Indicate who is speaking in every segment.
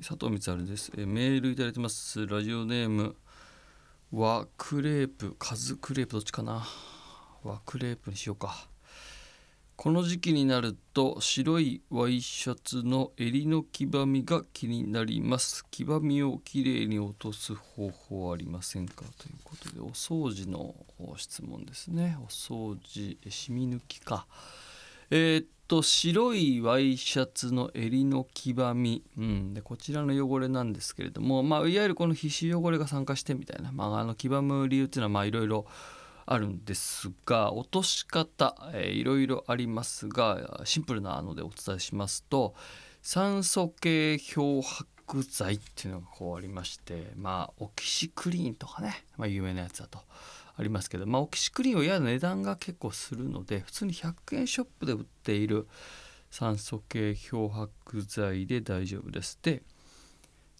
Speaker 1: 佐藤光晴です、えーメールいただいてます。ラジオネーム和クレープカズクレープどっちかな。和クレープにしようか。この時期になると白いワイシャツの襟の黄ばみが気になります。黄ばみをきれいに落とす方法ありませんか？ということでお掃除の質問ですね。お掃除えシミ抜きか。えーっと白いワイシャツの襟の黄ばみ、うん、でこちらの汚れなんですけれども、まあ、いわゆるこの皮脂汚れが酸化してみたいな、まあ、あの黄ばむ理由っていうのはまあいろいろあるんですが落とし方、えーいろいろありますがシンプルなのでお伝えしますと酸素系漂白剤っていうのがこうありましてまあオキシクリーンとかね、まあ、有名なやつだと。ありますけど、まあ、オキシクリーンはやや値段が結構するので普通に100円ショップで売っている酸素系漂白剤で大丈夫です。で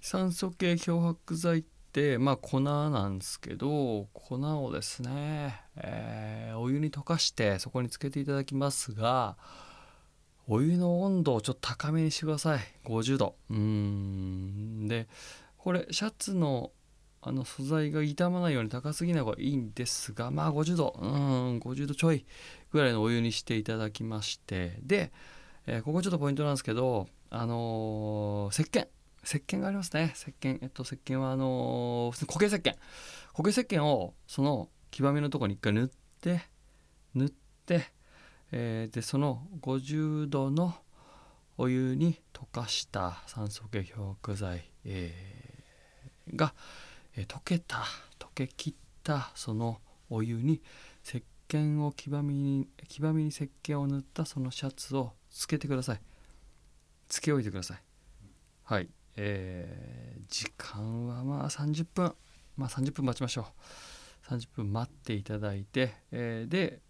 Speaker 1: 酸素系漂白剤ってまあ粉なんですけど粉をですね、えーお湯に溶かしてそこにつけていただきますがお湯の温度をちょっと高めにしてください。50度。うーん。でこれシャツのあの素材が傷まないように高すぎない方がいいんですがまあ50度うん50度ちょいぐらいのお湯にしていただきましてで、えーここちょっとポイントなんですけどあのー石鹸石鹸がありますね。石鹸えっと石鹸はあのー普通に固形石鹸。固形石鹸をその黄ばみのところに一回塗って塗って、えーでその50度のお湯に溶かした酸素系漂白剤、えーが、え溶けた溶けきったそのお湯に石鹸を黄ばみに黄ばみに石鹸を塗ったそのシャツをつけてください。つけ置いてください。はい。えー時間はまあ30分まあ30分待ちましょう。30分待っていただいて、えーで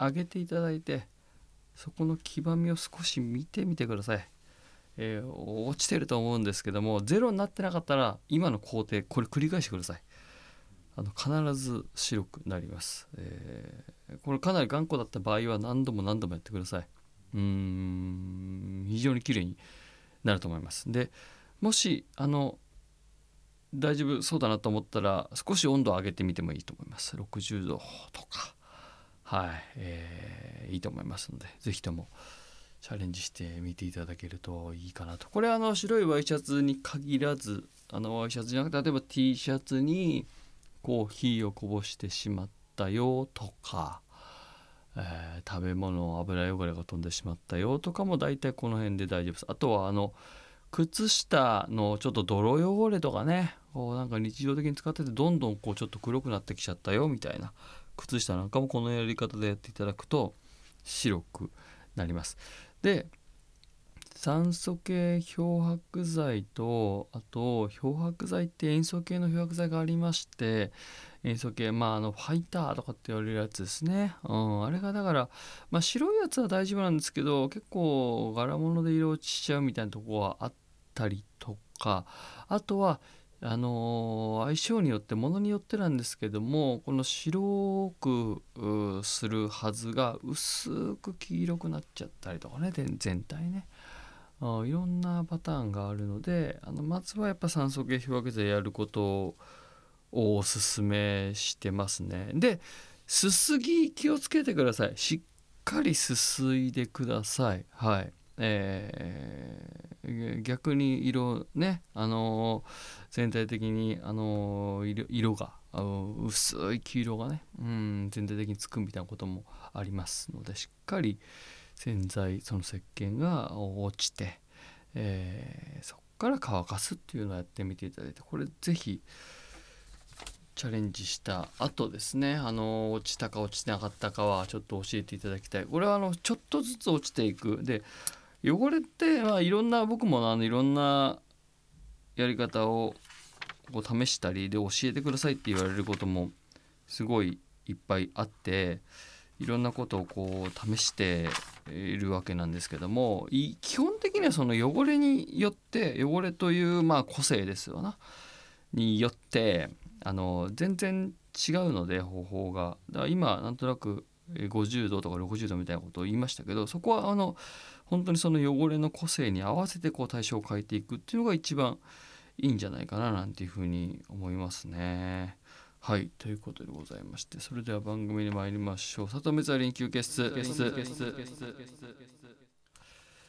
Speaker 1: 上げていただいてそこの黄ばみを少し見てみてください、えー落ちてると思うんですけどもゼロになってなかったら今の工程これ繰り返してください。あの必ず白くなります、えーこれかなり頑固だった場合は何度も何度もやってください。うん非常に綺麗になると思います。でもしあの大丈夫そうだなと思ったら少し温度を上げてみてもいいと思います。60度とか。はい、えーいいと思いますのでぜひともチャレンジしてみていただけるといいかなとこれはあの白いワイシャツに限らずあのワイシャツじゃなくて例えば T シャツにコーヒーをこぼしてしまったよとか、えー食べ物油汚れが飛んでしまったよとかも大体この辺で大丈夫ですあとはあの靴下のちょっと泥汚れとかねこうなんか日常的に使っててどんどんこうちょっと黒くなってきちゃったよみたいな靴下なんかもこのやり方でやっていただくと白くなります。で酸素系漂白剤とあと漂白剤って塩素系の漂白剤がありまして塩素系まああのファイターとかって言われるやつですね、うん、あれがだから、まあ、白いやつは大丈夫なんですけど結構柄物で色落ちしちゃうみたいなとこはあったりとかあとはあの相性によってものによってなんですけどもこの白くするはずが薄く黄色くなっちゃったりとかね全体ね。あいろんなパターンがあるのであのまずはやっぱ酸素系漂白剤やることをおすすめしてますね。ですすぎ気をつけてください。しっかりすすいでください。はい。えー逆に色ねあのー全体的にあのー色があの薄い黄色がねうん全体的につくみたいなこともありますのでしっかり洗剤その石鹸が落ちて、えそこから乾かすっていうのをやってみていただいてこれぜひチャレンジした後ですねあの落ちたか落ちてなかったかはちょっと教えていただきたい。これはあのちょっとずつ落ちていく。で汚れって、まあ、いろんな僕もあのいろんなやり方をこう試したりで教えてくださいって言われることもすごいいっぱいあっていろんなことをこう試しているわけなんですけども基本的にはその汚れによって汚れというまあ個性ですよな。によってあの全然違うので方法が。だから今なんとなく50度とか60度みたいなことを言いましたけどそこはあの本当にその汚れの個性に合わせてこう対象を変えていくっていうのが一番いいんじゃないかななんていうふうに思いますね。はい。ということでございましてそれでは番組に参りましょう。里目座臨休憩室